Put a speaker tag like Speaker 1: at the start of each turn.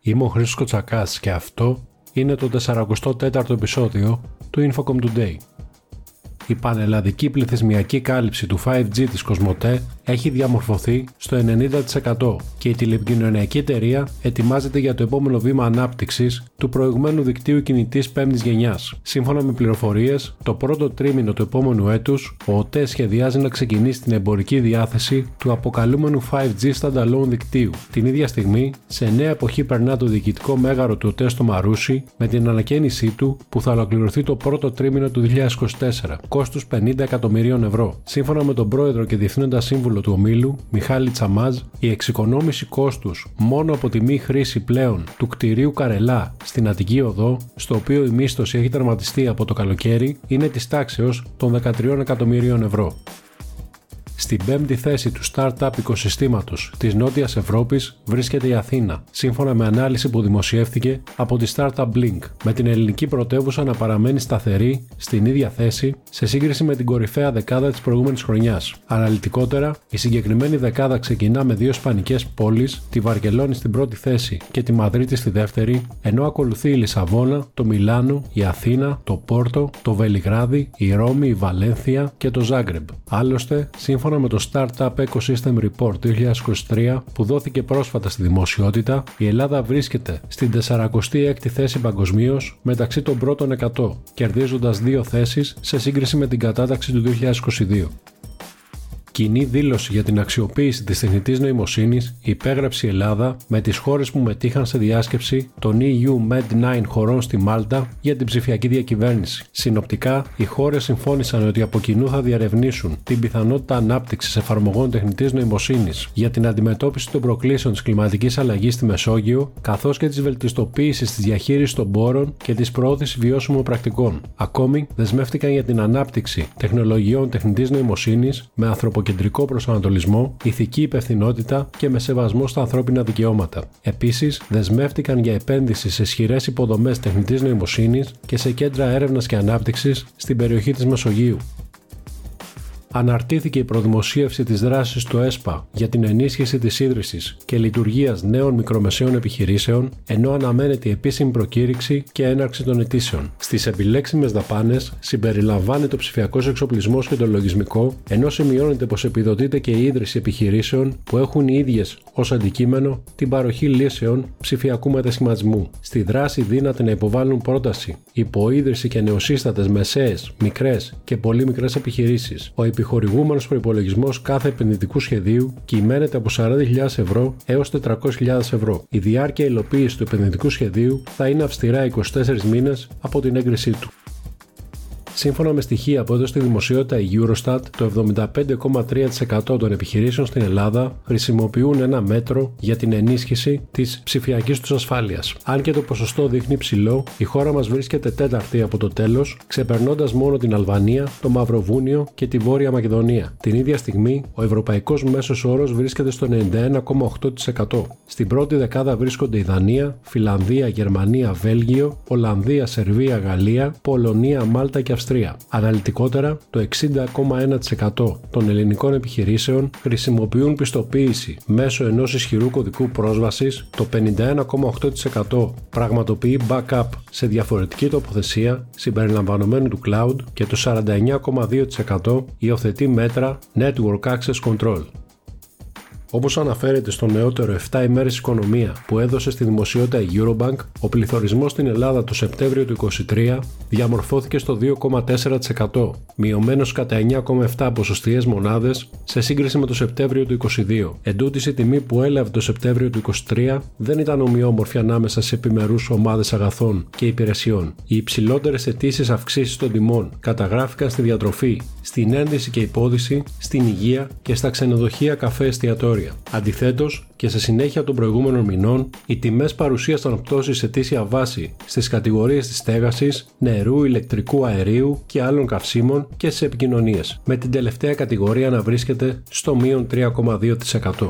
Speaker 1: Είμαι ο Χρήστος Κοτσακάς και αυτό είναι το 44ο επεισόδιο του Infocom Today η πανελλαδική πληθυσμιακή κάλυψη του 5G της Κοσμοτέ έχει διαμορφωθεί στο 90% και η τηλεπικοινωνιακή εταιρεία ετοιμάζεται για το επόμενο βήμα ανάπτυξης του προηγουμένου δικτύου κινητής 5ης γενιάς. Σύμφωνα με πληροφορίες, το πρώτο τρίμηνο του επόμενου έτους, ο ΟΤΕ σχεδιάζει να ξεκινήσει την εμπορική διάθεση του αποκαλούμενου 5G standalone δικτύου. Την ίδια στιγμή, σε νέα εποχή περνά το διοικητικό μέγαρο του ΟΤΕ στο Μαρούσι με την ανακαίνισή του που θα ολοκληρωθεί το πρώτο τρίμηνο του 2024 κόστου 50 εκατομμυρίων ευρώ. Σύμφωνα με τον πρόεδρο και διευθύνοντα σύμβουλο του ομίλου, Μιχάλη Τσαμάζ, η εξοικονόμηση κόστους μόνο από τη μη χρήση πλέον του κτηρίου Καρελά στην Αττική Οδό, στο οποίο η μίσθωση έχει τερματιστεί από το καλοκαίρι, είναι της τάξεως των 13 εκατομμυρίων ευρώ. Στην πέμπτη θέση του startup οικοσυστήματος της Νότιας Ευρώπης βρίσκεται η Αθήνα, σύμφωνα με ανάλυση που δημοσιεύθηκε από τη startup Blink, με την ελληνική πρωτεύουσα να παραμένει σταθερή στην ίδια θέση σε σύγκριση με την κορυφαία δεκάδα της προηγούμενης χρονιάς. Αναλυτικότερα, η συγκεκριμένη δεκάδα ξεκινά με δύο ισπανικέ πόλεις, τη Βαρκελόνη στην πρώτη θέση και τη Μαδρίτη στη δεύτερη, ενώ ακολουθεί η Λισαβόνα, το Μιλάνο, η Αθήνα, το Πόρτο, το Βελιγράδι, η Ρώμη, η Βαλένθια και το Ζάγκρεμπ. Άλλωστε, σύμφωνα σύμφωνα με το Startup Ecosystem Report 2023 που δόθηκε πρόσφατα στη δημοσιότητα, η Ελλάδα βρίσκεται στην 46η θέση παγκοσμίως μεταξύ των πρώτων 100, κερδίζοντας δύο θέσεις σε σύγκριση με την κατάταξη του 2022 κοινή δήλωση για την αξιοποίηση της τεχνητής νοημοσύνης υπέγραψε η Ελλάδα με τις χώρες που μετήχαν σε διάσκεψη των EU Med 9 χωρών στη Μάλτα για την ψηφιακή διακυβέρνηση. Συνοπτικά, οι χώρες συμφώνησαν ότι από κοινού θα διαρευνήσουν την πιθανότητα ανάπτυξης εφαρμογών τεχνητής νοημοσύνης για την αντιμετώπιση των προκλήσεων της κλιματικής αλλαγής στη Μεσόγειο, καθώς και της βελτιστοποίησης της διαχείρισης των πόρων και της προώθησης βιώσιμων πρακτικών. Ακόμη, δεσμεύτηκαν για την ανάπτυξη τεχνολογιών τεχνητής νοημοσύνης με ανθρωποκεντρική κεντρικό προσανατολισμό, ηθική υπευθυνότητα και με σεβασμό στα ανθρώπινα δικαιώματα. Επίσης, δεσμεύτηκαν για επένδυση σε ισχυρές υποδομές τεχνητής νοημοσύνης και σε κέντρα έρευνας και ανάπτυξης στην περιοχή της Μεσογείου αναρτήθηκε η προδημοσίευση της δράσης του ΕΣΠΑ για την ενίσχυση της ίδρυσης και λειτουργίας νέων μικρομεσαίων επιχειρήσεων, ενώ αναμένεται η επίσημη προκήρυξη και έναρξη των αιτήσεων. Στις επιλέξιμες δαπάνες συμπεριλαμβάνεται ο ψηφιακός εξοπλισμός και το λογισμικό, ενώ σημειώνεται πως επιδοτείται και η ίδρυση επιχειρήσεων που έχουν οι ίδιες ως αντικείμενο την παροχή λύσεων ψηφιακού μετασχηματισμού. Στη δράση δύναται να υποβάλουν πρόταση, υποίδρυση και νεοσύστατες μεσαίες, μικρές και πολύ μικρές επιχειρήσεις. Ο επιχορηγούμενος προπολογισμό κάθε επενδυτικού σχεδίου κυμαίνεται από 40.000 ευρώ έως 400.000 ευρώ. Η διάρκεια υλοποίησης του επενδυτικού σχεδίου θα είναι αυστηρά 24 μήνες από την έγκρισή του. Σύμφωνα με στοιχεία που έδωσε στη δημοσιότητα η Eurostat, το 75,3% των επιχειρήσεων στην Ελλάδα χρησιμοποιούν ένα μέτρο για την ενίσχυση της ψηφιακής τους ασφάλειας. Αν και το ποσοστό δείχνει ψηλό, η χώρα μας βρίσκεται τέταρτη από το τέλος, ξεπερνώντας μόνο την Αλβανία, το Μαυροβούνιο και τη Βόρεια Μακεδονία. Την ίδια στιγμή, ο ευρωπαϊκός μέσος όρος βρίσκεται στο 91,8%. Στην πρώτη δεκάδα βρίσκονται η Δανία, Φιλανδία, Γερμανία, Βέλγιο, Ολλανδία, Σερβία, Γαλλία, Πολωνία, Μάλτα και Αυστραλία. Αναλυτικότερα, το 60,1% των ελληνικών επιχειρήσεων χρησιμοποιούν πιστοποίηση μέσω ενός ισχυρού κωδικού πρόσβασης, το 51,8% πραγματοποιεί backup σε διαφορετική τοποθεσία συμπεριλαμβανομένου του cloud και το 49,2% υιοθετεί μέτρα Network Access Control. Όπως αναφέρεται στο νεότερο 7 ημέρες οικονομία που έδωσε στη δημοσιότητα η Eurobank, ο πληθωρισμός στην Ελλάδα το Σεπτέμβριο του 2023 διαμορφώθηκε στο 2,4%, μειωμένος κατά 9,7 ποσοστιαίες μονάδες σε σύγκριση με το Σεπτέμβριο του 2022. Εντούτοις η τιμή που έλαβε το Σεπτέμβριο του 2023 δεν ήταν ομοιόμορφη ανάμεσα σε επιμερούς ομάδες αγαθών και υπηρεσιών. Οι υψηλότερες αιτήσεις αυξήσεις των τιμών καταγράφηκαν στη διατροφή, στην ένδυση και υπόδηση, στην υγεία και στα ξενοδοχεία καφέ εστιατόρια Αντιθέτως, και σε συνέχεια των προηγούμενων μηνών, οι τιμές παρουσίασαν πτώσεις σε τήσια βάση στις κατηγορίες της στέγασης, νερού, ηλεκτρικού αερίου και άλλων καυσίμων και στι επικοινωνίες, με την τελευταία κατηγορία να βρίσκεται στο μείον 3,2%.